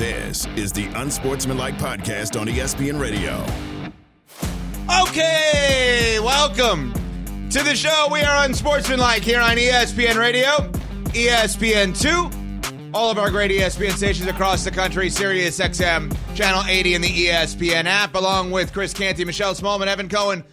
This is the Unsportsmanlike Podcast on ESPN Radio. Okay, welcome to the show. We are Unsportsmanlike here on ESPN Radio, ESPN2, all of our great ESPN stations across the country, Sirius XM, Channel 80, and the ESPN app, along with Chris Canty, Michelle Smallman, Evan Cohen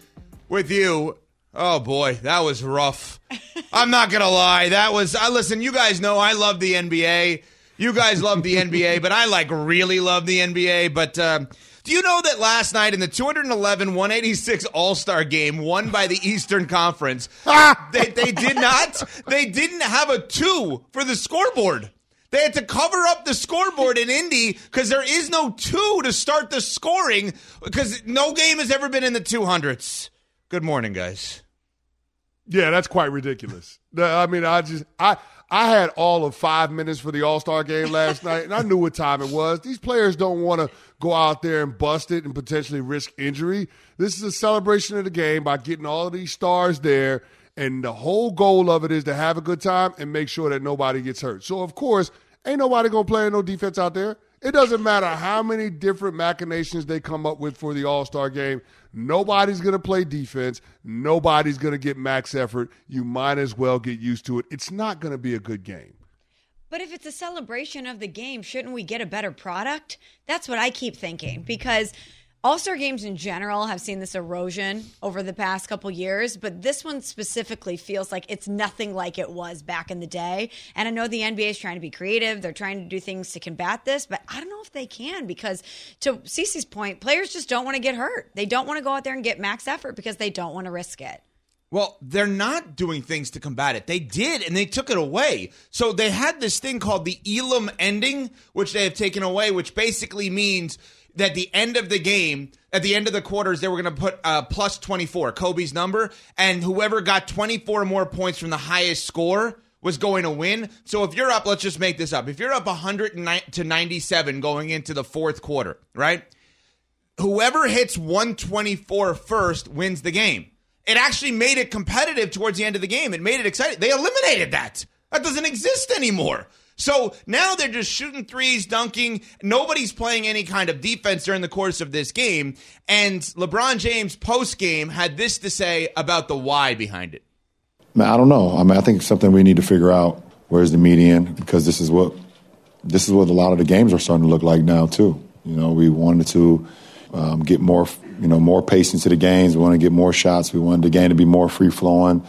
with you. Oh boy, that was rough. I'm not gonna lie. That was. I listen. You guys know I love the NBA. You guys love the NBA, but I like really love the NBA. But uh, do you know that last night in the 211 186 All Star game won by the Eastern Conference, they, they did not. They didn't have a two for the scoreboard. They had to cover up the scoreboard in Indy because there is no two to start the scoring because no game has ever been in the 200s. Good morning, guys. Yeah, that's quite ridiculous. I mean, I just I I had all of five minutes for the All Star game last night, and I knew what time it was. These players don't want to go out there and bust it and potentially risk injury. This is a celebration of the game by getting all of these stars there, and the whole goal of it is to have a good time and make sure that nobody gets hurt. So, of course, ain't nobody gonna play no defense out there. It doesn't matter how many different machinations they come up with for the All Star game. Nobody's going to play defense. Nobody's going to get max effort. You might as well get used to it. It's not going to be a good game. But if it's a celebration of the game, shouldn't we get a better product? That's what I keep thinking because all Star games in general have seen this erosion over the past couple years, but this one specifically feels like it's nothing like it was back in the day. And I know the NBA is trying to be creative; they're trying to do things to combat this, but I don't know if they can because, to Cece's point, players just don't want to get hurt. They don't want to go out there and get max effort because they don't want to risk it. Well, they're not doing things to combat it. They did, and they took it away. So they had this thing called the Elam ending, which they have taken away, which basically means that the end of the game, at the end of the quarters, they were going to put uh, plus 24, Kobe's number, and whoever got 24 more points from the highest score was going to win. So if you're up, let's just make this up. If you're up 100 to 97 going into the fourth quarter, right? Whoever hits 124 first wins the game. It actually made it competitive towards the end of the game. It made it exciting. They eliminated that. That doesn't exist anymore. So now they're just shooting threes, dunking. Nobody's playing any kind of defense during the course of this game. And LeBron James post game had this to say about the why behind it. I don't know. I mean, I think something we need to figure out. Where's the median? Because this is what this is what a lot of the games are starting to look like now too. You know, we wanted to um, get more, you know, more pace into the games. We want to get more shots. We wanted the game to be more free flowing.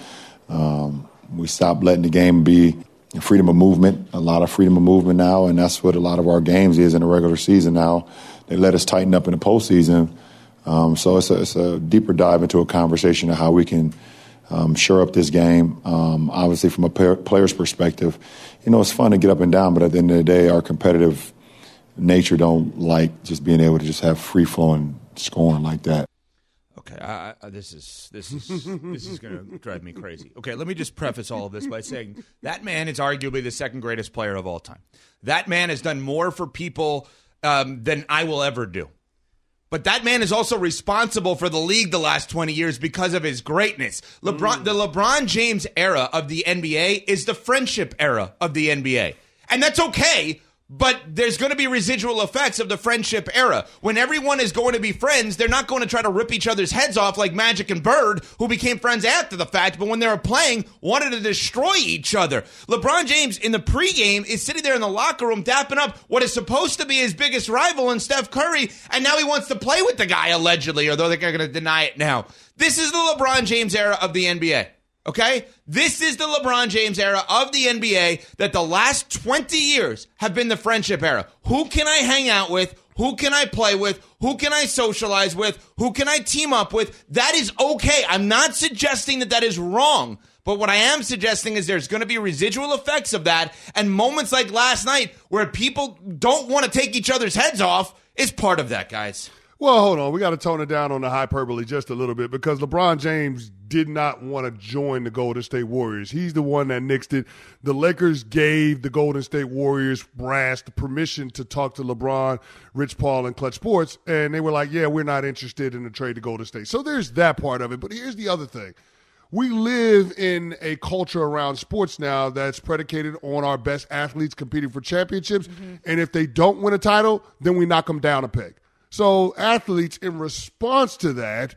Um, we stopped letting the game be freedom of movement, a lot of freedom of movement now, and that's what a lot of our games is in the regular season now. They let us tighten up in the postseason. Um, so it's a, it's a, deeper dive into a conversation of how we can um, shore up this game. Um, obviously, from a player's perspective, you know, it's fun to get up and down, but at the end of the day, our competitive nature don't like just being able to just have free flowing scoring like that. Okay, I, I, this is this is this is going to drive me crazy. Okay, let me just preface all of this by saying that man is arguably the second greatest player of all time. That man has done more for people um, than I will ever do. But that man is also responsible for the league the last 20 years because of his greatness. LeBron, mm. the LeBron James era of the NBA is the friendship era of the NBA. And that's okay but there's going to be residual effects of the friendship era. When everyone is going to be friends, they're not going to try to rip each other's heads off like Magic and Bird, who became friends after the fact, but when they were playing, wanted to destroy each other. LeBron James in the pregame is sitting there in the locker room dapping up what is supposed to be his biggest rival in Steph Curry, and now he wants to play with the guy allegedly, although they're going to deny it now. This is the LeBron James era of the NBA. Okay? This is the LeBron James era of the NBA that the last 20 years have been the friendship era. Who can I hang out with? Who can I play with? Who can I socialize with? Who can I team up with? That is okay. I'm not suggesting that that is wrong. But what I am suggesting is there's going to be residual effects of that. And moments like last night where people don't want to take each other's heads off is part of that, guys. Well, hold on. We got to tone it down on the hyperbole just a little bit because LeBron James did not want to join the Golden State Warriors. He's the one that nixed it. The Lakers gave the Golden State Warriors brass the permission to talk to LeBron, Rich Paul, and Klutch Sports, and they were like, "Yeah, we're not interested in the trade to Golden State." So there's that part of it. But here's the other thing: we live in a culture around sports now that's predicated on our best athletes competing for championships. Mm-hmm. And if they don't win a title, then we knock them down a peg. So athletes, in response to that,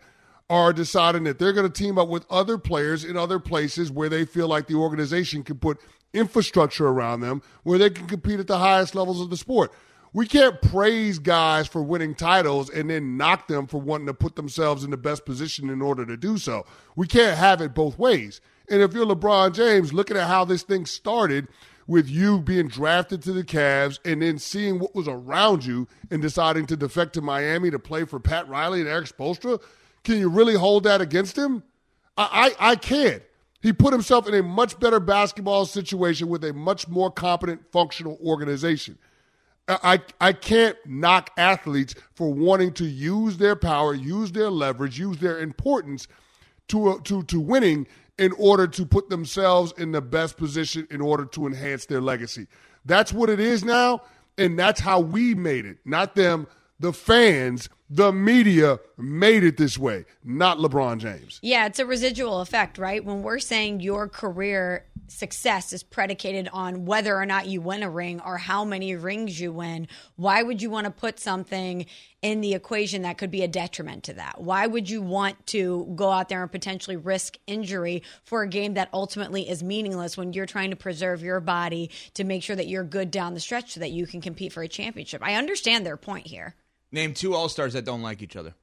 are deciding that they're going to team up with other players in other places where they feel like the organization can put infrastructure around them where they can compete at the highest levels of the sport. We can't praise guys for winning titles and then knock them for wanting to put themselves in the best position in order to do so. We can't have it both ways. And if you're LeBron James, looking at how this thing started with you being drafted to the Cavs and then seeing what was around you and deciding to defect to Miami to play for Pat Riley and Erik Spoelstra, can you really hold that against him? I, I, I can't. He put himself in a much better basketball situation with a much more competent, functional organization. I, I can't knock athletes for wanting to use their power, use their leverage, use their importance to, uh, to, to winning in order to put themselves in the best position in order to enhance their legacy. That's what it is now, and that's how we made it, not them, the fans the media made it this way, not LeBron James. Yeah, it's a residual effect, right? When we're saying your career success is predicated on whether or not you win a ring or how many rings you win, why would you want to put something in the equation that could be a detriment to that? Why would you want to go out there and potentially risk injury for a game that ultimately is meaningless when you're trying to preserve your body to make sure that you're good down the stretch so that you can compete for a championship? I understand their point here. Name two All Stars that don't like each other.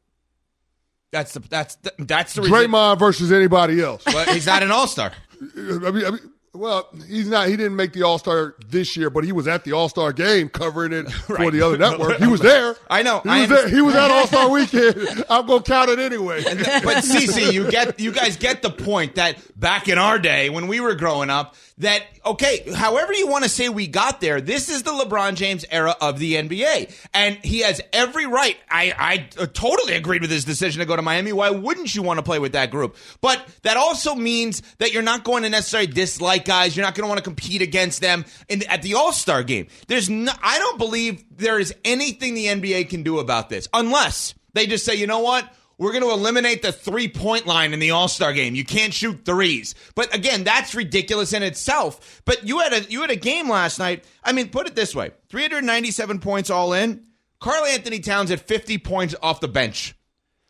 That's the that's the, that's the reason. Draymond versus anybody else. But he's not an All Star. I mean, I mean, well, he's not. He didn't make the All Star this year, but he was at the All Star game covering it for the other network. He was there. I know. He I was there. He was at All Star Weekend. I'm gonna count it anyway. but Cece, you get you guys get the point that back in our day when we were growing up, that okay, however you want to say we got there, this is the LeBron James era of the NBA, and he has every right. I I uh, totally agreed with his decision to go to Miami. Why wouldn't you want to play with that group? But that also means that you're not going to necessarily dislike guys. You're not going to want to compete against them in at the All Star game. There's no, I don't believe there is anything the NBA can do about this unless they just say, you know what. We're going to eliminate the three point line in the All Star game. You can't shoot threes. But again, that's ridiculous in itself. But you had a you had a game last night. I mean, put it this way: 397 points all in. Karl-Anthony Towns had 50 points off the bench.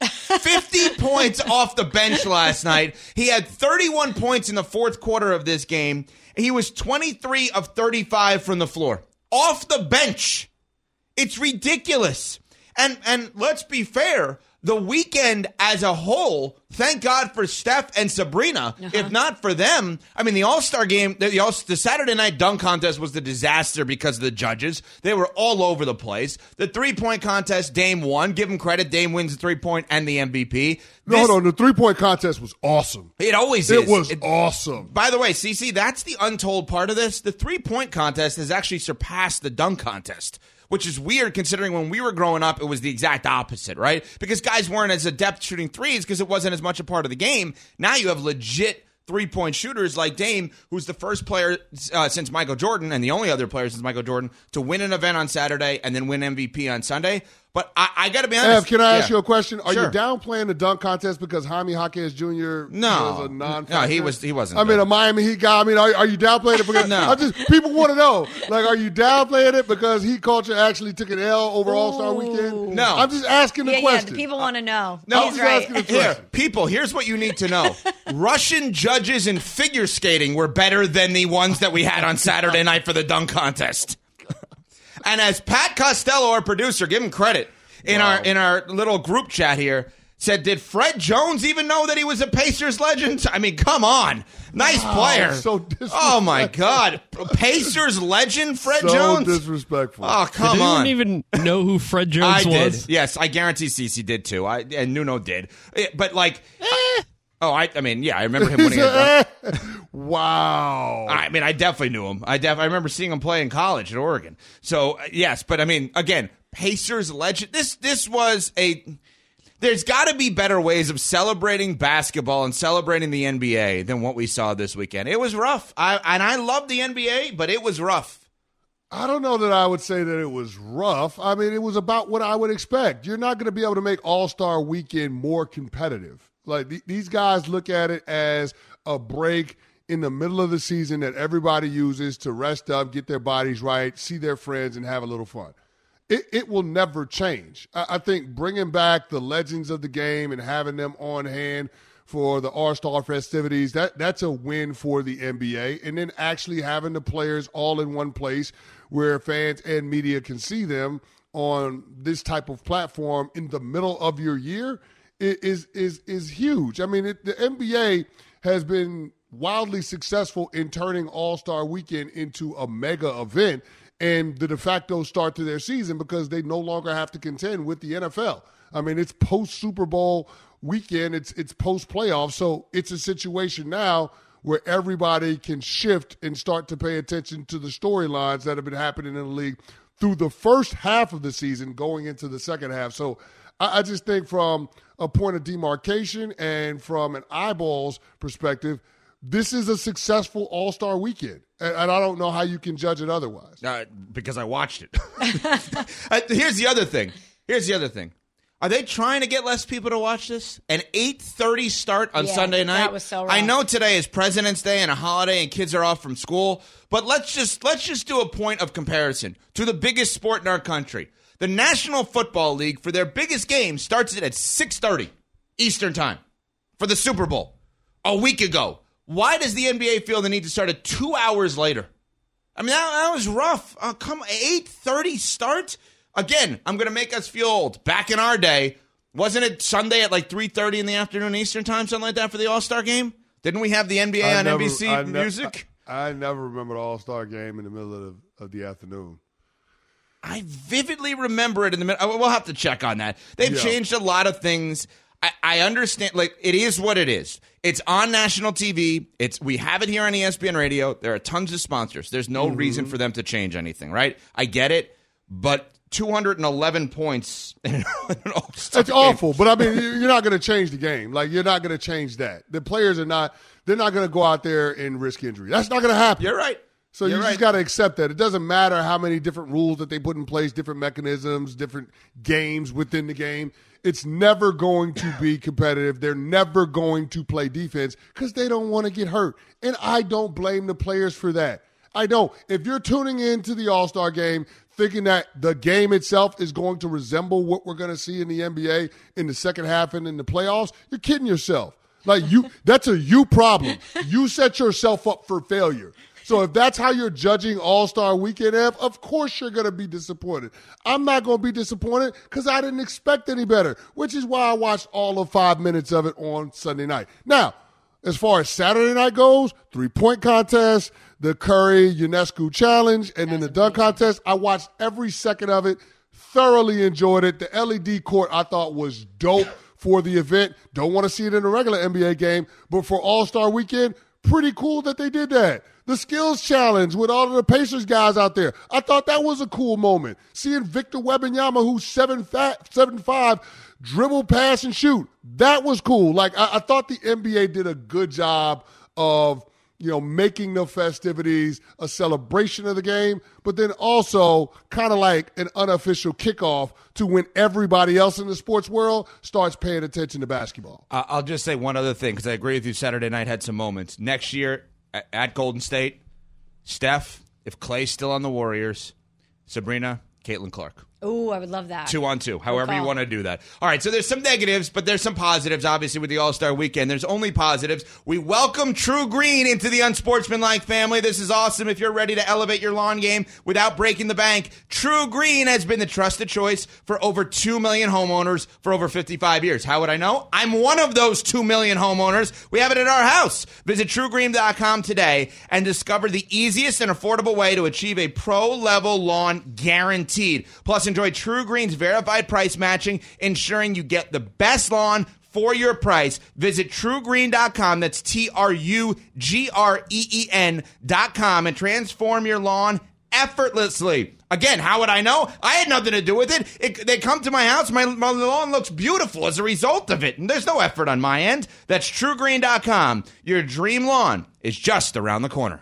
50 points off the bench last night. He had 31 points in the fourth quarter of this game. He was 23 of 35 from the floor. Off the bench. It's ridiculous. And and let's be fair, the weekend as a whole, thank God for Steph and Sabrina. Uh-huh. If not for them, I mean, the All Star game, the, the, All- the Saturday night dunk contest was the disaster because of the judges. They were all over the place. The three point contest, Dame won. Give him credit. Dame wins the three point and the MVP. No, This- hold on. The three point contest was awesome. It always It is. was It- awesome. by the way, CC, that's the untold part of this. The three point contest has actually surpassed the dunk contest, which is weird considering when we were growing up, it was the exact opposite, right? Because guys weren't as adept shooting threes because it wasn't as much a part of the game. Now you have legit three point shooters like Dame, who's the first player uh, since Michael Jordan and the only other player since Michael Jordan to win an event on Saturday and then win MVP on Sunday. But I, I got to be honest. Ev, can I ask Yeah. you a question? Are Sure. you downplaying the dunk contest because Jaime Jaquez Jr. No. was a non No, he was- he wasn't I mean, good. a Miami Heat guy. I mean, are, are you downplaying it because No. I just people want to know? Like, are you downplaying it because Heat culture actually took an L over All Star Weekend? No. I'm just asking the yeah, yeah, question. the people want to know. No, He's just right. asking the Here, people, here's what you need to know. Russian judges in figure skating were better than the ones that we had on Saturday night for the dunk contest. And as Pat Costello, our producer, give him credit in our in our little group chat here, said, "Did Fred Jones even know that he was a Pacers legend? I mean, come on, nice player. so oh my. God, Pacers legend, Fred Jones? so Jones. disrespectful. oh Did come anyone on, even know who Fred I Jones did. was? Yes, I guarantee Cece did too. I and Nuno did. Eh, But like, oh, I, I mean, yeah, I remember him winning. a wow. I mean, I definitely knew him. I def- I remember seeing him play in college at Oregon. So uh, yes, but I mean, again, Pacers legend. This this was a. There's got to be better ways of celebrating basketball and celebrating the NBA than what we saw this weekend. It was rough. I and I love the NBA, but it was rough. I don't know that I would say that it was rough. I mean, it was about what I would expect. You're not going to be able to make All Star Weekend more competitive. Like th- these guys look at it as a break in the middle of the season that everybody uses to rest up, get their bodies right, see their friends, and have a little fun. It, it will never change. I, I think bringing back the legends of the game and having them on hand for the All Star festivities, that, that's a win for the NBA. And then actually having the players all in one place where fans and media can see them on this type of platform in the middle of your year is is is huge. I mean, it, the NBA has been wildly successful in turning All Star Weekend into a mega event and the de facto start to their season because they no longer have to contend with the NFL. I mean, it's post Super Bowl weekend, it's it's post playoff, so it's a situation now where everybody can shift and start to pay attention to the storylines that have been happening in the league through the first half of the season going into the second half. So I, I just think from a point of demarcation and from an eyeballs perspective, this is a successful All Star weekend, and, and, I don't know how you can judge it otherwise. Uh, because I watched it. Here's the other thing. Here's the other thing. Are they trying to get less people to watch this? An 8:30 start on Yeah, Sunday night. that was so rough. I know today is President's Day and a holiday and kids are off from school, but let's just let's just do a point of comparison to the biggest sport in our country. The National Football League for their biggest game starts it at 6:30 Eastern Time for the Super Bowl a week ago. Why does the NBA feel the need to start it 2 hours later? I mean, that, that was rough. Uh, come 8:30 start. Again, I'm going to make us feel old. Back in our day, wasn't it Sunday at like 3:30 in the afternoon Eastern Time, something like that for the All-Star game? Didn't we have the NBA I on never- NBC I ne- Music? I, I never remember the All Star game in the middle of the, of the afternoon. I vividly remember it in the middle. Oh, we'll have to check on that. They've Yeah. changed a lot of things. I, I understand. Like it is what it is. It's on national TV. It's we have it here on ESPN Radio. There are tons of sponsors. There's no mm-hmm. reason for them to change anything, right? I get it, but 211 points in an All-Star It's game. awful, but I mean, you're not going to change the game. Like you're not going to change that. The players are not. They're not going to go out there and risk injury. That's not going to happen. You're right. So You're you right. just got to accept that. It doesn't matter how many different rules that they put in place, different mechanisms, different games within the game. It's never going to be competitive. They're never going to play defense because they don't want to get hurt. And I don't blame the players for that. I don't. If you're tuning into the All Star game thinking that the game itself is going to resemble what we're going to see in the NBA in the second half and in the playoffs, you're kidding yourself. Like you, that's a you problem. You set yourself up for failure. So if that's how you're judging All Star Weekend, F, of course you're going to be disappointed. I'm not going to be disappointed because I didn't expect any better, which is why I watched all of five minutes of it on Sunday night. Now, as far as Saturday night goes, three point contest, the Curry Ionescu challenge, and then the dunk contest, I watched every second of it, thoroughly enjoyed it. The LED court I thought was dope for the event. Don't want to see it in a regular NBA game, but for All Star Weekend, pretty cool that they did that. The skills challenge with all of the Pacers guys out there. I thought that was a cool moment. Seeing Victor Wembanyama, who's seven fat, seven five, dribble, pass, and shoot. That was cool. Like I, I thought the NBA did a good job of you know making the festivities a celebration of the game, but then also kind of like an unofficial kickoff to when everybody else in the sports world starts paying attention to basketball. I'll just say one other thing because I agree with you. Saturday night had some moments. Next year at Golden State, Steph, if Clay's still on the Warriors, Sabrina, Caitlin Clark. Ooh, I would love that. Two on two, however you want to do that. All right, so there's some negatives, but there's some positives, obviously, with the All Star weekend. There's only positives. We welcome TruGreen into the unsportsmanlike family. This is awesome. If you're ready to elevate your lawn game without breaking the bank, TruGreen has been the trusted choice for over 2 million homeowners for over 55 years. How would I know? I'm one of those 2 million homeowners. We have it at our house. Visit trugreen.com today and discover the easiest and affordable way to achieve a pro level lawn guaranteed. Plus, enjoy TruGreen's verified price matching, ensuring you get the best lawn for your price. Visit trugreen.com. That's T R U G R E E N.com and transform your lawn effortlessly. Again, how would I know? I had nothing to do with it. it they come to my house, my, my lawn looks beautiful as a result of it, and there's no effort on my end. That's trugreen.com. Your dream lawn is just around the corner.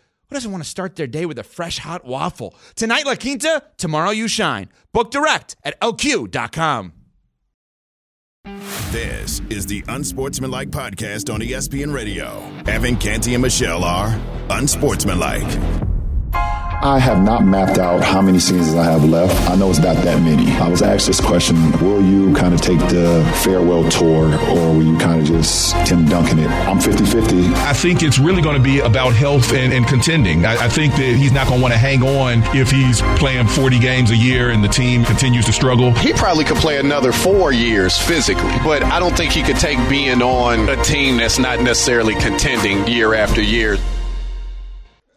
who doesn't want to start their day with a fresh hot waffle? Tonight, La Quinta, tomorrow, you shine. Book direct at lq.com. This is the Unsportsmanlike Podcast on ESPN Radio. Evan Canty and Michelle are Unsportsmanlike. I have not mapped out how many seasons I have left. I know it's not that many. I was asked this question Will you kind of take the farewell tour or will you kind of just Tim Duncan it? I'm 50 50. I think it's really going to be about health and, and contending. I, I, think that he's not going to want to hang on if he's playing 40 games a year and the team continues to struggle. He probably could play another four years physically, but I don't think he could take being on a team that's not necessarily contending year after year.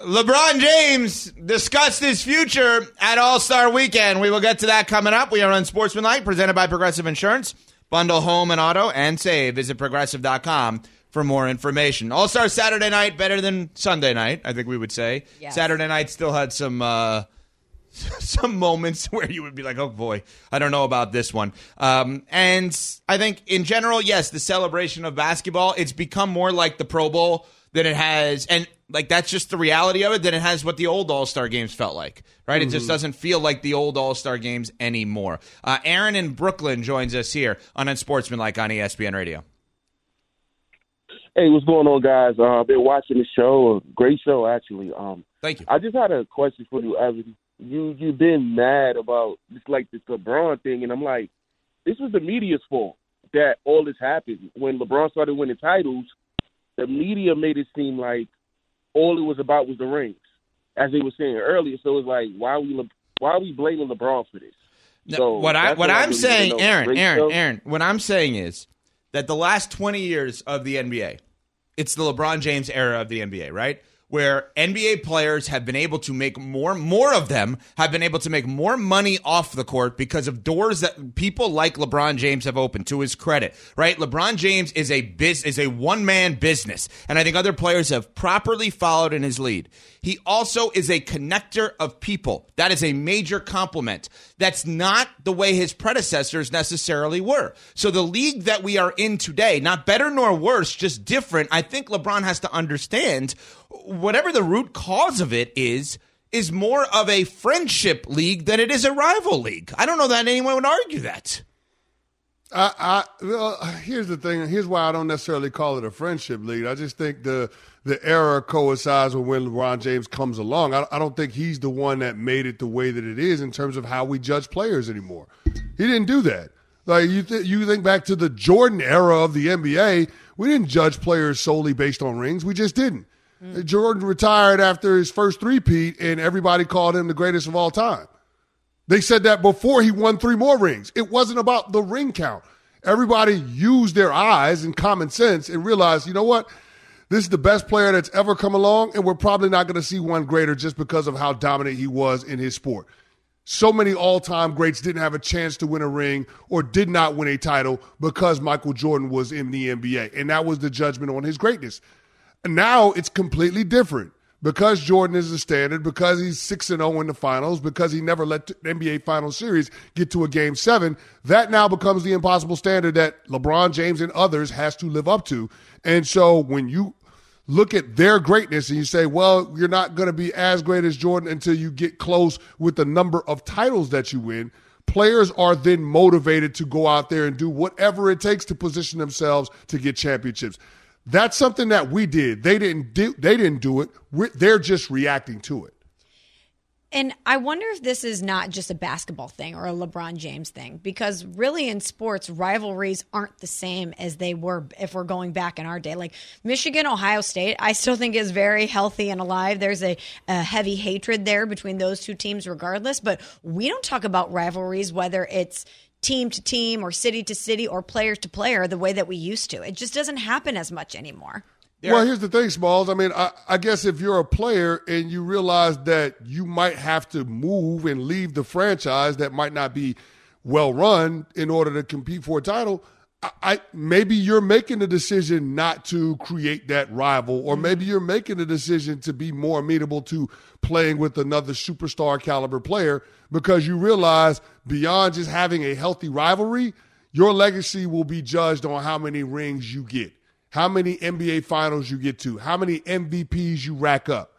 LeBron James discussed his future at All Star Weekend. We will get to that coming up. We are Unsportsmanlike, presented by Progressive Insurance. Bundle home and auto and save. Visit progressive.com for more information. All Star Saturday night better than Sunday night, I think we would say. Yes. Saturday night still had some uh, some moments where you would be like, "Oh boy, I don't know about this one." Um, and I think in general, yes, the celebration of basketball it's become more like the Pro Bowl than it has, and like that's just the reality of it. Than it has what the old All Star games felt like, right? It just doesn't feel like the old All Star games anymore. Uh, Aaron in Brooklyn joins us here on Unsportsmanlike on ESPN Radio. Hey, what's going on, guys? Uh, I've been watching the show. A great show, actually. Um, Thank you. I just had a question for you, Evan. You you've been mad about just like this LeBron thing, and I'm like, this was the media's fault that all this happened. When LeBron started winning titles, the media made it seem like all it was about was the rings, as they were saying earlier. So it's like, why are we Le- why are we blaming LeBron for this? No, So what I what I'm saying. Aaron, Aaron, show. Aaron, what I'm saying is that the last 20 years of the NBA, it's the LeBron James era of the NBA, right? Where NBA players have been able to make more, more of them have been able to make more money off the court because of doors that people like LeBron James have opened. To his credit, right? LeBron James is a biz, is a one man business, and I think other players have properly followed in his lead. He also is a connector of people. That is a major compliment. That's not the way his predecessors necessarily were. So the league that we are in today, not better nor worse, just different. I think LeBron has to understand whatever the root cause of it is is more of a friendship league than it is a rival league. I don't know that anyone would argue that. I, I well, here's the thing. Here's why I don't necessarily call it a friendship league. I just think the the era coincides with when LeBron James comes along. I, I don't think he's the one that made it the way that it is in terms of how we judge players anymore. He didn't do that. Like you, th- you think back to the Jordan era of the NBA, we didn't judge players solely based on rings. We just didn't. Jordan retired after his first three-peat, and everybody called him the greatest of all time. They said that before he won three more rings. It wasn't about the ring count. Everybody used their eyes and common sense and realized, you know what? This is the best player that's ever come along, and we're probably not going to see one greater just because of how dominant he was in his sport. So many all time greats didn't have a chance to win a ring or did not win a title because Michael Jordan was in the NBA. And that was the judgment on his greatness. Now it's completely different because Jordan is the standard, because he's 6 and 0 in the finals, because he never let the NBA Finals series get to a game 7, that now becomes the impossible standard that LeBron James and others has to live up to. And so when you look at their greatness and you say, well, you're not going to be as great as Jordan until you get close with the number of titles that you win. Players are then motivated to go out there and do whatever it takes to position themselves to get championships. That's something that we did. They didn't do. They didn't do it. We're, they're just reacting to it. And I wonder if this is not just a basketball thing or a LeBron James thing, because really in sports, rivalries aren't the same as they were if we're going back in our day. Like Michigan, Ohio State, I still think is very healthy and alive. There's a, a heavy hatred there between those two teams, regardless. But we don't talk about rivalries, whether it's team to team or city to city or player to player, the way that we used to. It just doesn't happen as much anymore. Well, here's the thing, Smalls. I mean, I, I, guess if you're a player and you realize that you might have to move and leave the franchise that might not be well run in order to compete for a title, I, maybe you're making the decision not to create that rival, or mm-hmm. maybe you're making the decision to be more amenable to playing with another superstar caliber player because you realize beyond just having a healthy rivalry, your legacy will be judged on how many rings you get how many NBA finals you get to, how many MVPs you rack up.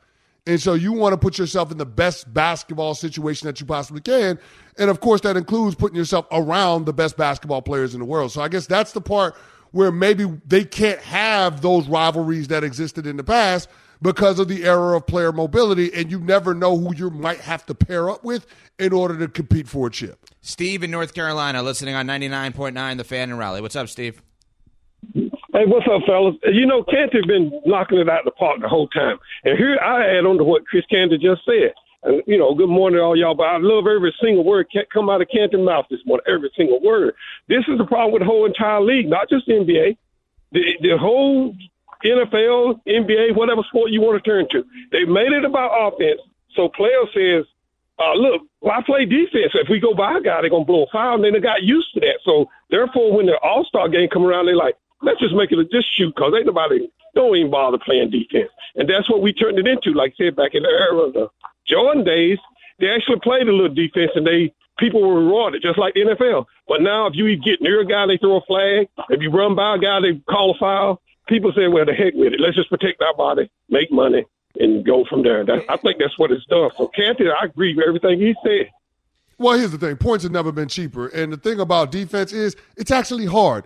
And so you want to put yourself in the best basketball situation that you possibly can. And of course, that includes putting yourself around the best basketball players in the world. So I guess that's the part where maybe they can't have those rivalries that existed in the past because of the era of player mobility. And you never know who you might have to pair up with in order to compete for a chip. Steve in North Carolina, listening on 99.9 The Fan and Raleigh. What's up, Steve? Hey, what's up, fellas? You know, Canty been knocking it out of the park the whole time. And here I add on to what Chris Canty just said. And, you know, good morning all y'all, but I love every single word can't come out of Canty's mouth this morning, every single word. This is the problem with the whole entire league, not just the NBA. The, the whole NFL, NBA, whatever sport you want to turn to. They made it about offense. So player says, uh, look, I play defense. If we go by a guy, they're going to blow a foul, and then they got used to that. So, therefore, when the All Star game come around, they're like, Let's just make it a just shoot because ain't nobody don't even bother playing defense. And that's what we turned it into. Like I said, back in the era of the Jordan days, they actually played a little defense and they people were rewarded just like the NFL. But now if you get near a guy, they throw a flag. If you run by a guy, they call a foul. People say, well, the heck with it. Let's just protect our body, make money, and go from there. That, I think that's what it's done. So Canty, I agree with everything he said. Well, here's the thing: points have never been cheaper, and the thing about defense is it's actually hard.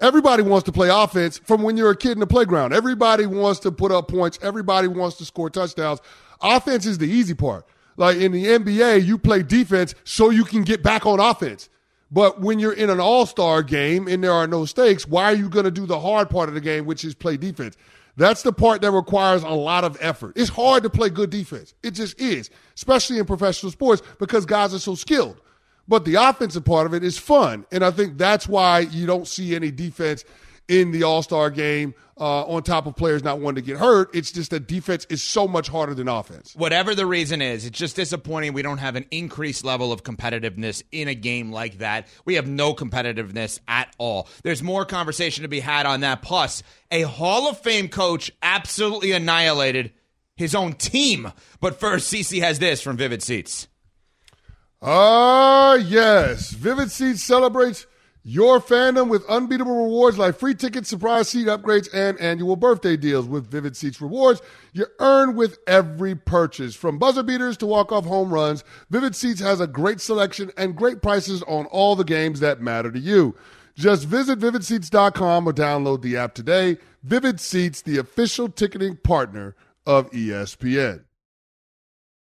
Everybody wants to play offense from when you're a kid in the playground. Everybody wants to put up points. Everybody wants to score touchdowns. Offense is the easy part. Like in the NBA, you play defense so you can get back on offense. But when you're in an all star game and there are no stakes, why are you going to do the hard part of the game, which is play defense? That's the part that requires a lot of effort. It's hard to play good defense. It just is, especially in professional sports because guys are so skilled. But the offensive part of it is fun. And I think that's why you don't see any defense in the All Star game uh, on top of players not wanting to get hurt. It's just that defense is so much harder than offense. Whatever the reason is, it's just disappointing we don't have an increased level of competitiveness in a game like that. We have no competitiveness at all. There's more conversation to be had on that. Plus, a Hall of Fame coach absolutely annihilated his own team. But first, CC has this from Vivid Seats. Ah, yes. Vivid Seats celebrates your fandom with unbeatable rewards like free tickets, surprise seat upgrades, and annual birthday deals. With Vivid Seats rewards, you earn with every purchase. From buzzer beaters to walk-off home runs, Vivid Seats has a great selection and great prices on all the games that matter to you. Just visit vividseats.com or download the app today. Vivid Seats, the official ticketing partner of ESPN.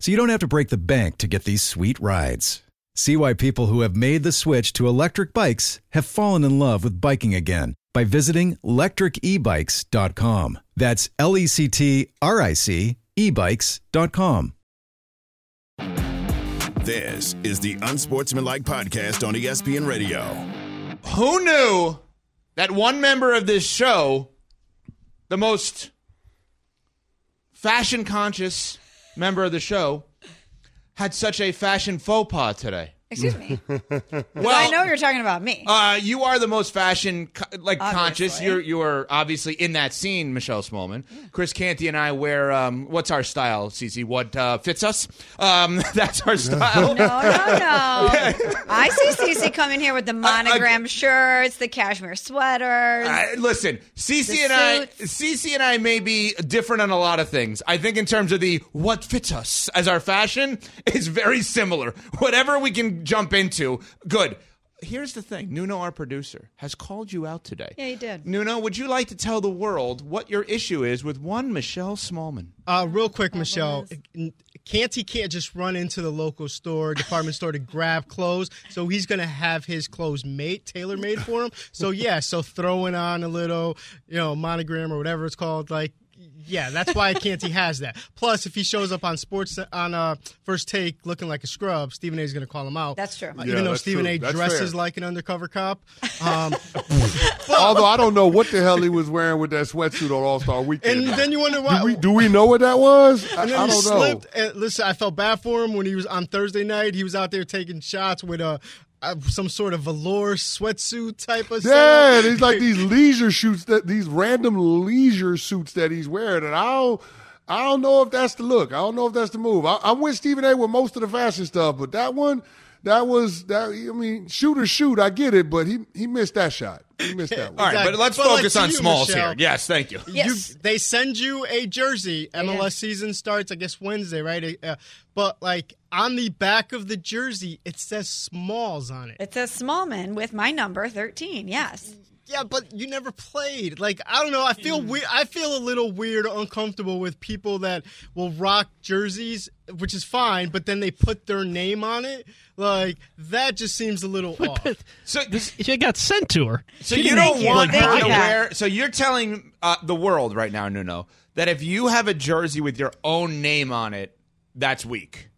so you don't have to break the bank to get these sweet rides. See why people who have made the switch to electric bikes have fallen in love with biking again by visiting lectricebikes.com. That's L E C T R I C ebikes.com. This is the Unsportsmanlike Podcast on ESPN Radio. Who knew that one member of this show, the most fashion conscious member of the show, had such a fashion faux pas today? Excuse me. Well, I know you're talking about me. Uh, you are the most fashion co- like conscious. You're you are obviously in that scene, Michelle Smallman. Chris Canty and I wear um, what's our style, Cece? What uh, fits us? Um, that's our style. no, no, no. I see Cece coming here with the monogram shirts, the cashmere sweaters. Uh, listen, Cece The and I, Cece and I may be different on a lot of things. I think in terms of the what fits us as our fashion is very similar. Whatever we can jump into, good. Here's the thing: Nuno, our producer, has called you out today. yeah, you did. Nuno, would you like to tell the world what your issue is with one Michelle Smallman? Uh, real quick, Michelle. Canty can't just run into the local store, department store to grab clothes. So he's gonna have his clothes made, tailor made for him. So yeah, so throwing on a little, you know, monogram or whatever it's called, like. Yeah, that's why Canty has that. Plus, if he shows up on sports on uh, first take looking like a scrub, Stephen A. is going to call him out. That's true. Uh, Yeah, even though Stephen true. A. That's dresses fair. like an undercover cop. Um, Although I don't know what the hell he was wearing with that sweatsuit on All Star Weekend. and then you wonder why. do we do we know what that was? I, And then I he don't slipped. know. And listen, I felt bad for him when he was on Thursday night. He was out there taking shots with a. Uh, some sort of velour sweatsuit type of Yeah, setup. these like these leisure suits that these random leisure suits that he's wearing, and I don't, I don't know if that's the look. I don't know if that's the move. I, I'm with Stephen A. with most of the fashion stuff, but that one, that was that. I mean, shoot or shoot, I get it, but he he missed that shot. He missed that one. right, Exactly. but let's But, focus to on you, smalls Michelle- here. Yes, thank you. Yes. You, they send you a jersey. MLS season starts, I guess, Wednesday, right? Uh, but like on the back of the jersey, it says Smalls on it. It's a small man with my number 13. Yes. Yeah, but you never played. Like I don't know. I feel weird. I feel a little weird, uncomfortable with people that will rock jerseys, which is fine, but then they put their name on it. Like that just seems a little off. So, She got sent to her. so She you didn't don't make it. want Thank her you. to wear. So you're telling uh, the world right now, Nuno, that if you have a jersey with your own name on it, that's weak.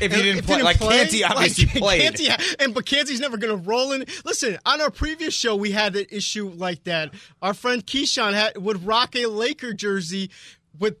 If you didn't If play, like Canty obviously like, played. Canty, and but Canty's never going to roll in. Listen, on our previous show, we had an issue like that. Our friend Keyshawn had would rock a Laker jersey with.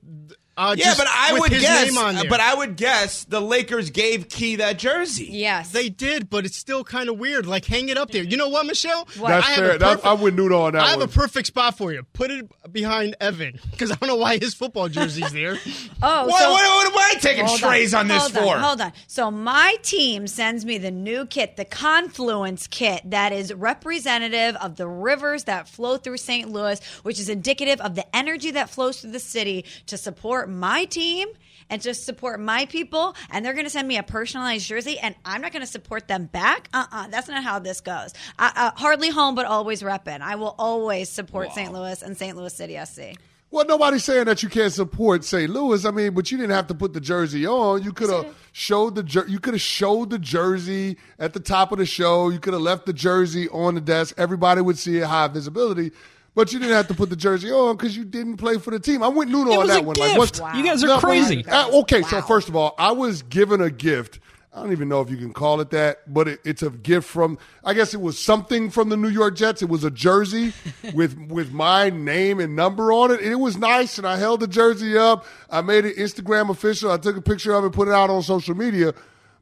Uh, yeah, but I would guess. name on there. But I would guess the Lakers gave Key that jersey. Yes. They did, but it's still kind of weird. Like, hang it up there. You know what, Michelle? That's I have fair. a That- perfect- I'm with Nuno on that I have one. a perfect spot for you. Put it behind Evan because I don't know why his football jersey's there. Oh, What, so- what, what am I taking Hold strays on, this hold for? On, hold on. So my team sends me the new kit, the Confluence kit, that is representative of the rivers that flow through St. Louis, which is indicative of the energy that flows through the city to support my team and to support my people. And they're going to send me a personalized jersey, and I'm not going to support them back. Uh-uh, that's not how this goes. I, uh, hardly home, but always repping. I will always support St. Louis and St. Louis City SC. Well, nobody's saying that you can't support St. Louis. I mean, but you didn't have to put the jersey on. You could have showed the jer- you could have showed the jersey at the top of the show. You could have left the jersey on the desk. Everybody would see it high visibility. But you didn't have to put the jersey on because you didn't play for the team. I went with Nuno It on that a one. gift. what's- You guys are No, crazy. uh, okay, so first of all, I was given a gift. I don't even know if you can call it that, but it, it's a gift from. I guess it was something from the New York Jets. It was a jersey with with my name and number on it, and it was nice. And I held the jersey up. I made it Instagram official. I took a picture of it, put it out on social media.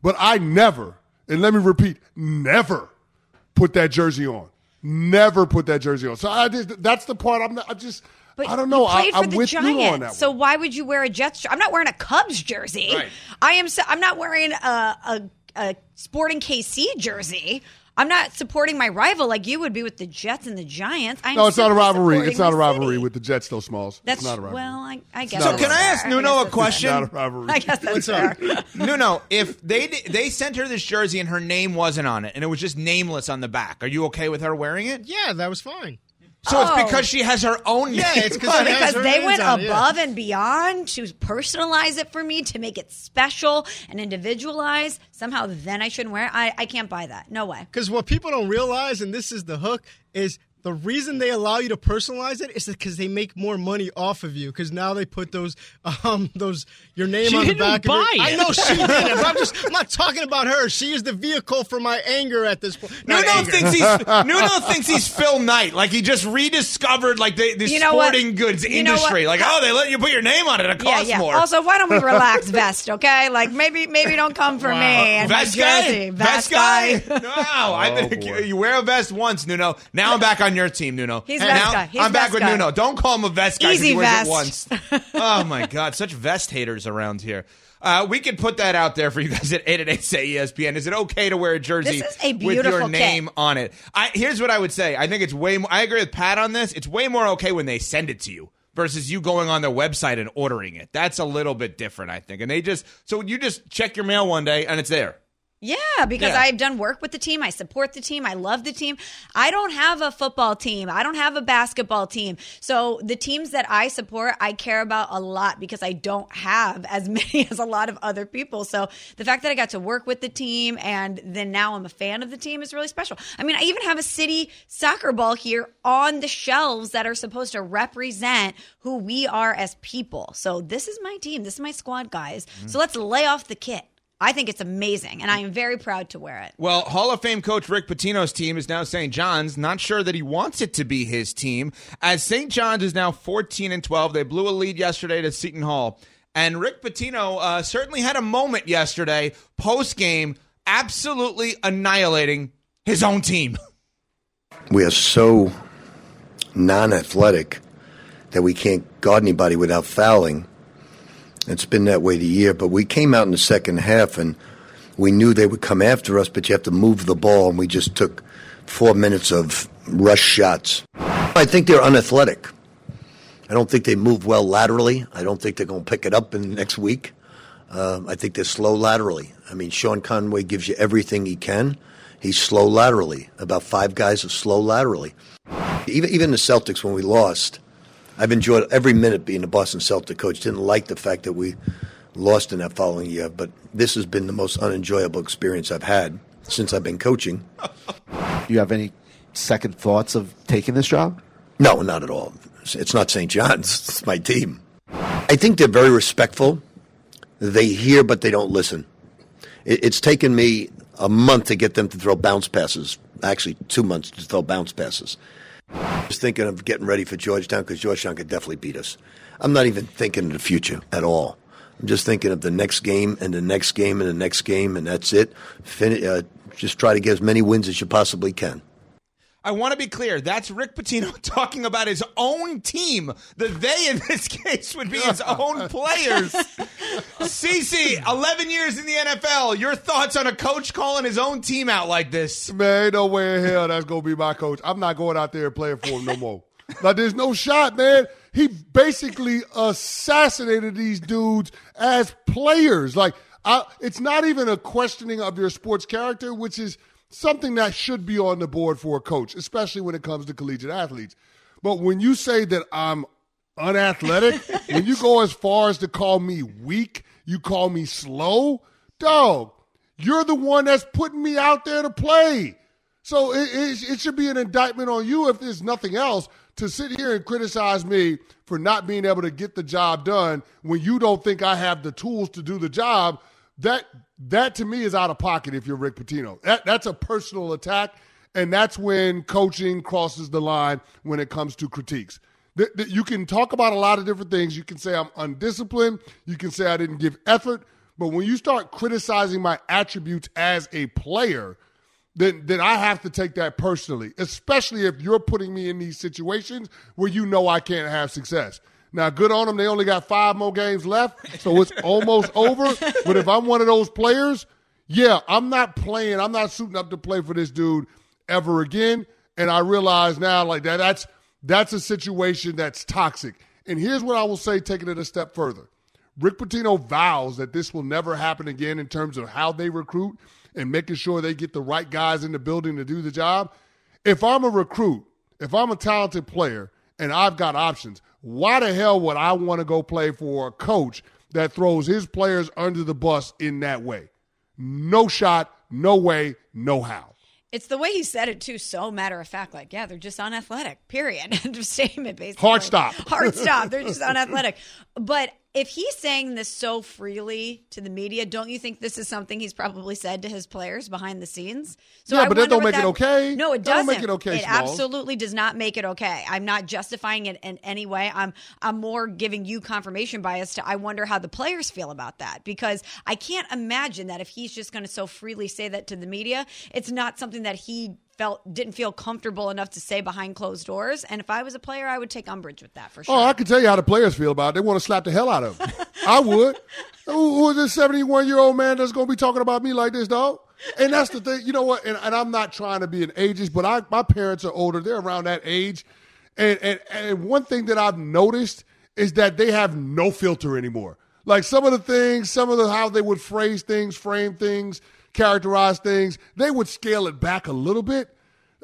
But I never, and let me repeat, never put that jersey on. Never put that jersey on. So I just that's the part. I'm not. I just. But I don't know. You I, the with Giants, you on that. so why would you wear a Jets? jer- I'm not wearing a Cubs jersey. Right. I am. So, I'm not wearing a, a a Sporting KC jersey. I'm not supporting my rival like you would be with the Jets and the Giants. I'm No, it's not a rivalry. It's not a rivalry city. with the Jets, though, Smalls. That's it's not a rivalry. well, I, I guess. So can I ask fair. Nuno I a guess that's question? Not a rivalry. I guess that's What's fair. up? No, no. If they they sent her this jersey and her name wasn't on it, and it was just nameless on the back, are you okay with her wearing it? Yeah, that was fine. So it's Oh. because she has her own name. Yeah, it's 'cause on it it. because they went on it, yeah. above and beyond to personalize it for me to make it special and individualized. Somehow, then I shouldn't wear it. I, I can't buy that. No way. Because what people don't realize, and this is the hook, is The reason they allow you to personalize it is because they make more money off of you. Because now they put those, um, those your name She on the didn't back. buy of it. it. I know she didn't. but I'm just, I'm not talking about her. She is the vehicle for my anger at this point. Nuno anger. thinks he's Nuno thinks he's Phil Knight, like he just rediscovered like the, the You know what? sporting goods You industry. Like, oh, they let you put your name on it. It Yeah, costs yeah. more. Also, why don't we relax, Vest? Okay, like maybe maybe don't come for me and my vest guy, jersey. vest guy. guy. No, I've been, you wear a vest once, Nuno. Now I'm back on your team, Nuno. He's vest guy. He's I'm back vest with guy. Nuno. Don't call him a vest guy. Easy he wears vest. it once. oh my God, such vest haters around here. Uh, we could put that out there for you guys at 888 say ESPN. Is it okay to wear a jersey This is a with your kit. name on it? I, here's what I would say. I think it's way more, I agree with Pat on this. It's way more okay when they send it to you versus you going on their website and ordering it. That's a little bit different, I think. And they just, so you just check your mail one day and it's there. Yeah, because Yeah. I've done work with the team. I support the team. I love the team. I don't have a football team. I don't have a basketball team. So the teams that I support, I care about a lot because I don't have as many as a lot of other people. So the fact that I got to work with the team and then now I'm a fan of the team is really special. I mean, I even have a city soccer ball here on the shelves that are supposed to represent who we are as people. So this is my team. This is my squad, guys. Mm-hmm. So let's lay off the kit. I think it's amazing, and I am very proud to wear it. Well, Hall of Fame coach Rick Pitino's team is now St. John's. Not sure that he wants it to be his team, as St. John's is now 14 and 12. They blew a lead yesterday to Seton Hall, and Rick Pitino uh, certainly had a moment yesterday post game, absolutely annihilating his own team. We are so non athletic that we can't guard anybody without fouling. It's been that way the year, but we came out in the second half and we knew they would come after us, but you have to move the ball, and we just took four minutes of rush shots. I think they're unathletic. I don't think they move well laterally. I don't think they're going to pick it up in next week. Um, I think they're slow laterally. I mean, Sean Conway gives you everything he can. He's slow laterally. About five guys are slow laterally. Even even the Celtics when we lost, I've enjoyed every minute being a Boston Celtic coach. Didn't like the fact that we lost in that following year, but this has been the most unenjoyable experience I've had since I've been coaching. Do you have any second thoughts of taking this job? No, not at all. It's not St. John's. It's my team. I think they're very respectful. They hear, but they don't listen. It's taken me a month to get them to throw bounce passes. Actually, two months to throw bounce passes. Was thinking of getting ready for Georgetown because Georgetown could definitely beat us. I'm not even thinking of the future at all. I'm just thinking of the next game and the next game and the next game, and that's it. Fin- uh, just try to get as many wins as you possibly can. I want to be clear. That's Rick Pitino talking about his own team. The they in this case would be his own players. Cece, 11 years in the NFL. Your thoughts on a coach calling his own team out like this? Man, ain't no way in hell that's gonna be my coach. I'm not going out there and playing for him no more. like, there's no shot, man. He basically assassinated these dudes as players. Like, I, it's not even a questioning of your sports character, which is something that should be on the board for a coach, especially when it comes to collegiate athletes. But when you say that I'm unathletic, when you go as far as to call me weak, you call me slow, dog, you're the one that's putting me out there to play. So it, it, it should be an indictment on you, if there's nothing else, to sit here and criticize me for not being able to get the job done when you don't think I have the tools to do the job. That that to me is out of pocket if you're Rick Pitino. That, that's a personal attack, and that's when coaching crosses the line when it comes to critiques. Th- th- You can talk about a lot of different things. You can say I'm undisciplined. You can say I didn't give effort. But when you start criticizing my attributes as a player, then then I have to take that personally, especially if you're putting me in these situations where you know I can't have success. Now, good on them. They only got five more games left, so it's almost over. But if I'm one of those players, yeah, I'm not playing. I'm not suiting up to play for this dude ever again. And I realize now, like that, that's that's a situation that's toxic. And here's what I will say, taking it a step further. Rick Pitino vows that this will never happen again in terms of how they recruit and making sure they get the right guys in the building to do the job. If I'm a recruit, if I'm a talented player and I've got options, why the hell would I want to go play for a coach that throws his players under the bus in that way? No shot, no way, no how. It's the way he said it too, so matter of fact. Like, yeah, they're just unathletic. Period. End of statement. Basically, Hard stop. Hard stop. They're just unathletic. But if he's saying this so freely to the media, don't you think this is something he's probably said to his players behind the scenes? Yeah, I but that don't make it okay. No, it That doesn't. make it okay, It Smalls. absolutely does not make it okay. I'm not justifying it in any way. I'm I'm more giving you confirmation bias to. I wonder how the players feel about that because I can't imagine that if he's just going to so freely say that to the media, it's not something that he felt didn't feel comfortable enough to say behind closed doors. And if I was a player, I would take umbrage with that for sure. Oh, I can tell you how the players feel about it. They want to slap the hell out of him. I would. Who, who is this 71 year old man that's going to be talking about me like this, dog? And that's the thing. You know what? And, and I'm not trying to be an ageist, but I, my parents are older. They're around that age. And, and, and one thing that I've noticed is that they have no filter anymore. Like some of the things, some of the how they would phrase things, frame things, characterize things, they would scale it back a little bit.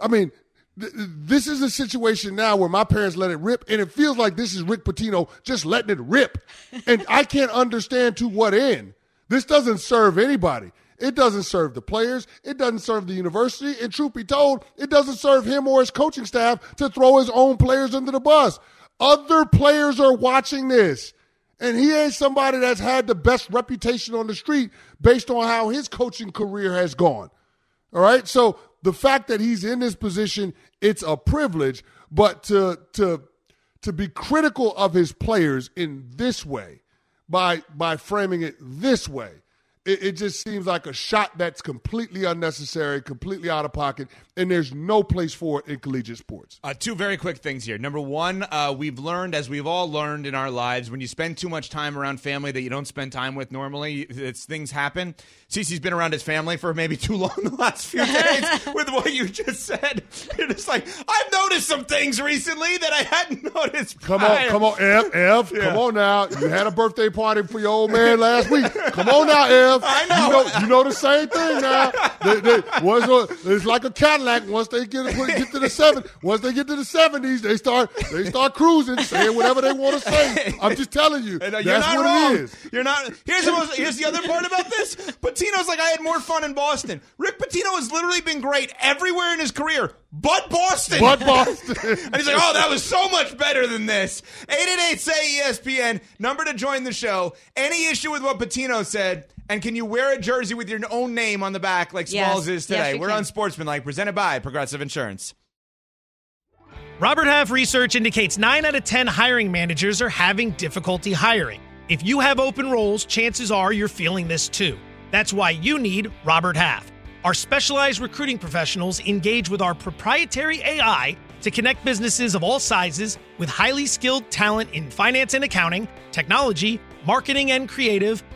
I mean, th- this is a situation now where my parents let it rip, and it feels like this is Rick Pitino just letting it rip. and I can't understand to what end. This doesn't serve anybody. It doesn't serve the players. It doesn't serve the university. And truth be told, it doesn't serve him or his coaching staff to throw his own players under the bus. Other players are watching this. And he ain't somebody that's had the best reputation on the street based on how his coaching career has gone. All right. So the fact that he's in this position, it's a privilege, but to to to be critical of his players in this way, by by framing it this way, it, it just seems like a shot that's completely unnecessary, completely out of pocket, and there's no place for it in collegiate sports. Uh, two very quick things here. Number one, uh, we've learned, as we've all learned in our lives, when you spend too much time around family that you don't spend time with normally, it's things happen. Cece's been around his family for maybe too long the last few days with what you just said. You're just like, I've noticed some things recently that I hadn't noticed. Come on, come on, F, F, Yeah. come on now. You had a birthday party for your old man last week. Come on now, F. I know. You know, you know the same thing now. They, they, once, it's like a Cadillac. Once they get, get to the seven, once they get to the seventies, they start they start cruising, saying whatever they want to say. I'm just telling you, And, uh, that's you're not what wrong. it is. You're not. Here's the most, here's the other part about this. Pitino's like I had more fun in Boston. Rick Pitino has literally been great everywhere in his career, but Boston. But Boston. and he's like, oh, that was so much better than this. Eight eight eight say ESPN number to join the show. Any issue with what Pitino said? And can you wear a jersey with your own name on the back like Yes. Smalls is today? you We're can. Unsportsmanlike, presented by Progressive Insurance. Robert Half research indicates 9 out of 10 hiring managers are having difficulty hiring. If you have open roles, chances are you're feeling this too. That's why you need Robert Half. Our specialized recruiting professionals engage with our proprietary AI to connect businesses of all sizes with highly skilled talent in finance and accounting, technology, marketing and creative,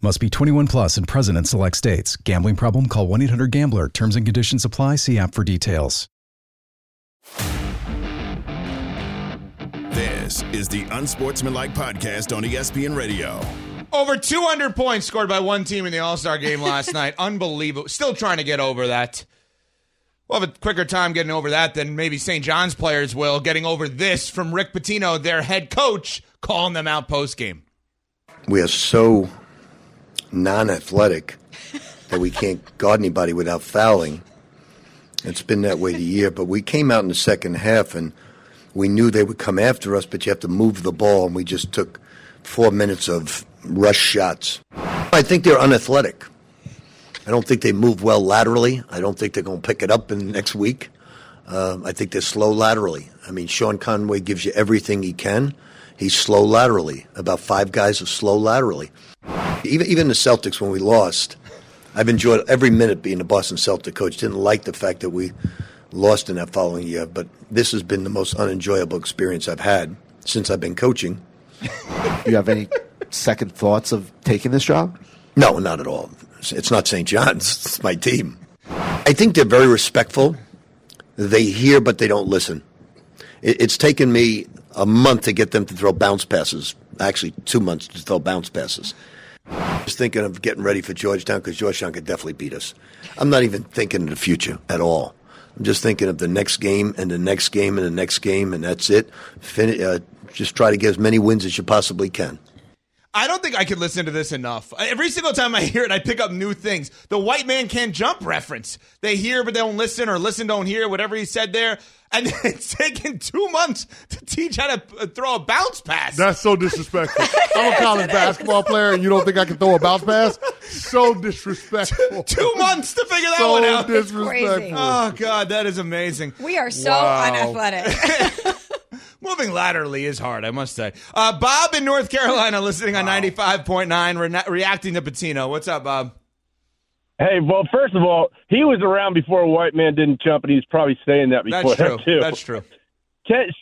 Must be 21 plus and present in select states. Gambling problem? Call 1 800 Gambler. Terms and conditions apply. See app for details. This is the Unsportsmanlike Podcast on ESPN Radio. Over 200 points scored by one team in the All Star game last night. Unbelievable. Still trying to get over that. We'll have a quicker time getting over that than maybe St. John's players will, getting over this from Rick Pitino, their head coach, calling them out post game. We are so non-athletic that we can't guard anybody without fouling. It's been that way the year, but we came out in the second half and we knew they would come after us, but you have to move the ball, and we just took four minutes of rush shots. I think they're unathletic. I don't think they move well laterally. I don't think they're going to pick it up in the next week. Um, I think they're slow laterally. I mean, Sean Conway gives you everything he can. He's slow laterally. About five guys are slow laterally. Even even the Celtics when we lost, I've enjoyed every minute being the Boston Celtic coach. Didn't like the fact that we lost in that following year, but this has been the most unenjoyable experience I've had since I've been coaching. You have any second thoughts of taking this job? No, not at all. It's- It's not St. John's. It's my team. I think they're very respectful. They hear, but they don't listen. It's taken me a month to get them to throw bounce passes. Actually, two months to throw bounce passes. I Just thinking of getting ready for Georgetown because Georgetown could definitely beat us. I'm not even thinking of the future at all. I'm just thinking of the next game and the next game and the next game, and that's it. Uh, just try to get as many wins as you possibly can. I don't think I could listen to this enough. Every single time I hear it, I pick up new things. The white man can't jump reference. They hear but they don't listen, or listen don't hear whatever he said there. And it's taken two months to teach how to uh, throw a bounce pass. That's so disrespectful. I'm a college basketball player, and you don't think I can throw a bounce pass? So disrespectful. two months to figure that so one out. disrespectful. Oh God, that is amazing. We are so Wow. unathletic. Moving laterally is hard, I must say. Uh, Bob in North Carolina, listening on 95.9, re- reacting to Pitino. What's up, Bob? Hey, well, first of all, he was around before a white man didn't jump, and he's probably saying that before That's true. that too. That's true.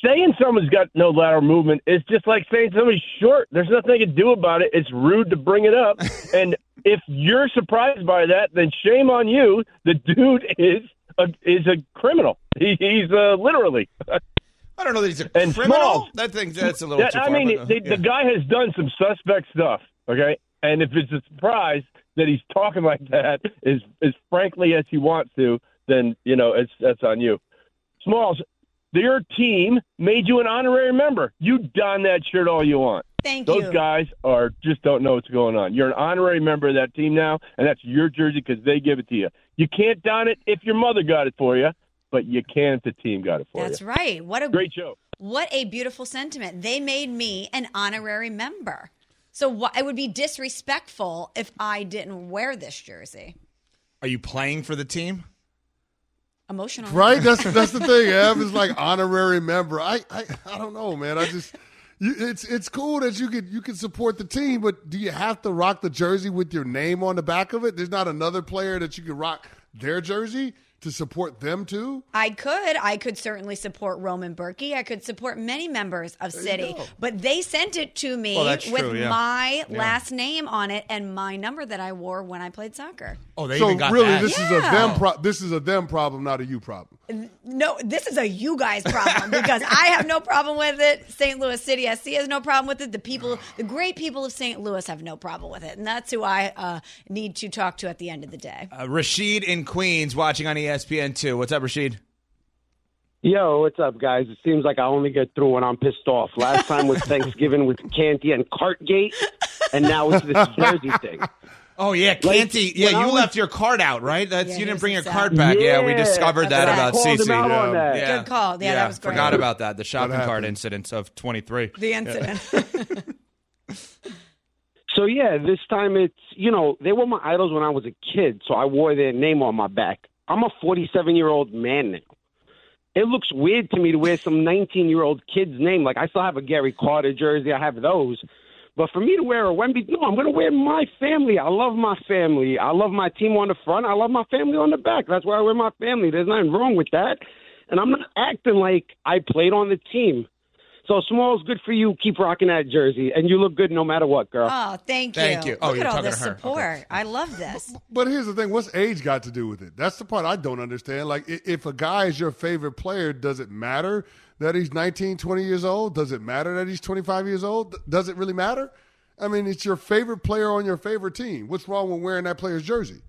Saying someone's got no lateral movement is just like saying somebody's short. There's nothing they can do about it. It's rude to bring it up. and if you're surprised by that, then shame on you. The dude is a, is a criminal. He, he's uh, literally. I don't know that he's a and criminal. Small, That thing, that's a little that- I mean, but, uh, the, yeah. the guy has done some suspect stuff. Okay, and if it's a surprise that he's talking like that, as as frankly as he wants to, then you know it's that's on you. Smalls, your team made you an honorary member. You don that shirt all you want. Thank Those you. Those guys are just don't know what's going on. You're an honorary member of that team now, and that's your jersey because they give it to you. You can't don it if your mother got it for you, but you can if the team got it for That's you. That's right. What a Great show. What a beautiful sentiment. They made me an honorary member. So wh- it would be disrespectful if I didn't wear this jersey. Are you playing for the team? Emotional. Right? That's that's the thing. Ev is like honorary member. I, I I don't know, man. I just you, it's it's cool that you could you can support the team, but do you have to rock the jersey with your name on the back of it? There's not another player that you can rock their jersey to support them too. I could. I could certainly support Roman Bürki. I could support many members of City. But they sent it to me Well, with true, yeah. my Yeah. last name on it and my number that I wore when I played soccer. Oh, they so even got really, that. this is a them pro- this is a them problem, not a you problem. No, this is a you guys problem because I have no problem with it. St. Louis City SC has no problem with it. The people, the great people of St. Louis have no problem with it. And that's who I uh, need to talk to at the end of the day. Uh, Rashid in Queens watching on E ESPN2. What's up, Rashid? Yo, what's up, guys? It seems like I only get through when I'm pissed off. Last time was Thanksgiving with Canty and Cartgate, and now it's this Jersey thing. Oh yeah, Like, Canty. yeah, when I you was- left your card out, right? That's Yeah, you didn't bring your upset. card back. Yeah, we discovered that I about called him CC. out that. Yeah. Good call. Yeah, that was great. Forgot about that. The shopping cart happened? incident of 23. The incident. So yeah, this time it's you know they were my idols when I was a kid, so I wore their name on my back. I'm a 47 year old man now. It looks weird to me to wear some 19 year old kid's name. Like I still have a Gary Carter jersey, I have those. But for me to wear a Wemby, no, I'm going to wear my family. I love my family. I love my team on the front. I love my family on the back. That's why I wear my family. There's nothing wrong with that. And I'm not acting like I played on the team. So Smalls, good for you. Keep rocking that jersey, and you look good no matter what, girl. Oh, thank you. Thank you. Oh, Look you're at all this to her. support. I love this. But here's the thing: what's age got to do with it? That's the part I don't understand. Like, if a guy is your favorite player, does it matter that he's 19, 20 years old? Does it matter that he's 25 years old? Does it really matter? I mean, it's your favorite player on your favorite team. What's wrong with wearing that player's jersey?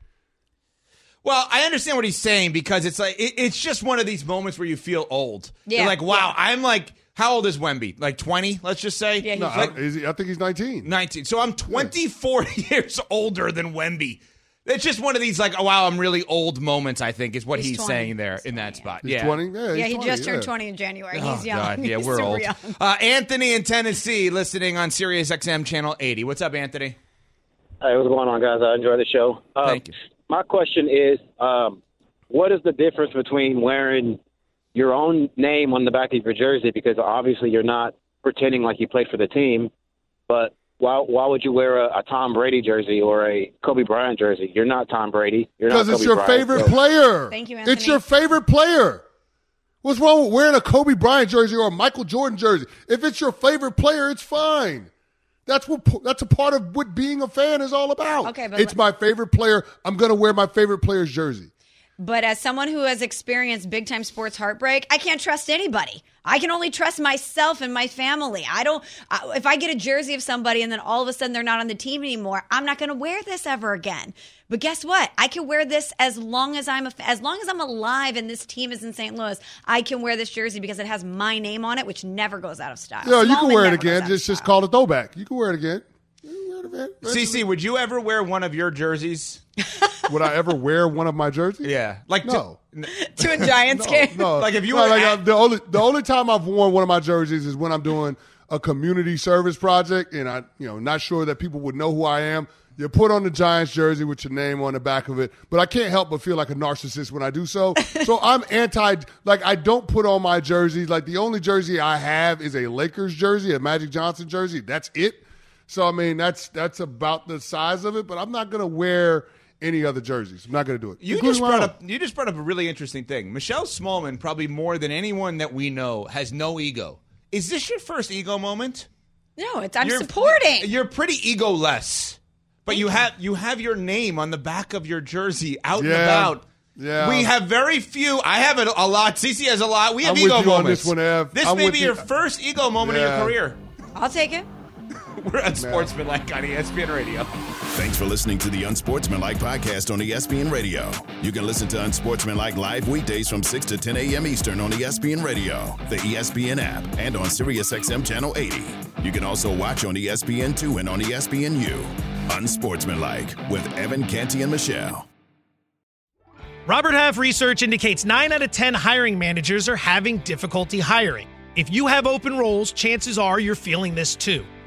Well, I understand what he's saying because it's like it, it's just one of these moments where you feel old. Yeah, You're like, wow, I'm like, how old is Wemby? Like 20, let's just say. Yeah, he's No, Like I, is he, I think he's 19. 19. So I'm 24 years older than Wemby. It's just one of these like, oh wow, I'm really old moments. I think is what He's he's, 20. saying there in that spot. He's yeah. 20. Yeah, he's yeah, he 20, just turned 20 in January. Oh, He's young. God. Yeah, He's we're old. Uh, Anthony in Tennessee, listening on Sirius XM channel 80. What's up, Anthony? Hey, what's going on, guys? I enjoy the show. Uh, Thank you. My question is, um, what is the difference between wearing your own name on the back of your jersey? Because obviously you're not pretending like you played for the team, but why, why would you wear a, a Tom Brady jersey or a Kobe Bryant jersey? You're not Tom Brady. You're not Because it's Kobe your Bryant, favorite so- player. Thank you, It's your favorite player. What's wrong with wearing a Kobe Bryant jersey or a Michael Jordan jersey? If it's your favorite player, it's fine. That's what that's a part of what being a fan is all about. Okay, but it's my favorite player. I'm going to wear my favorite player's jersey. But as someone who has experienced big time sports heartbreak, I can't trust anybody. I can only trust myself and my family. I don't, if I get a jersey of somebody and then all of a sudden they're not on the team anymore, I'm not going to wear this ever again. But guess what? I can wear this as long as I'm a, as long as I'm alive and this team is in St. Louis. I can wear this jersey because it has my name on it, which never goes out of style. Yeah, you can wear it again. Just just call it throwback. You can wear it again. CC, would you ever wear one of your jerseys? Would I ever wear one of my jerseys? Yeah, like no. to a Giants game. No, Like if you no, were like at- uh, the only the only time I've worn one of my jerseys is when I'm doing a community service project, and I you know not sure that people would know who I am. You put on the Giants jersey with your name on the back of it, but I can't help but feel like a narcissist when I do so. so I'm anti. Like I don't put on my jerseys. Like the only jersey I have is a Lakers jersey, a Magic Johnson jersey. That's it. So I mean that's that's about the size of it, but I'm not gonna wear any other jerseys. I'm not gonna do it. You Including just brought up you just brought up a really interesting thing. Michelle Smallmon, probably more than anyone that we know, has no ego. Is this your first ego moment? No, it's I'm You're- supporting. You're pretty egoless, but you have you have your name on the back of your jersey out and about. Yeah. We have very few. I have a, a lot. CC has a lot. We have I'm with ego you on moments. this one, Ev. This I'm may be you. your first ego moment Yeah. of your career. I'll take it. We're unsportsmanlike on ESPN Radio. Thanks for listening to the Unsportsmanlike podcast on ESPN Radio. You can listen to Unsportsmanlike live weekdays from 6 to 10 a.m. Eastern on ESPN Radio, the ESPN app, and on SiriusXM Channel 80. You can also watch on E ESPN2 and on ESPNU. Unsportsmanlike with Evan Canty and Michelle. Robert Half research indicates 9 out of 10 hiring managers are having difficulty hiring. If you have open roles, chances are you're feeling this too.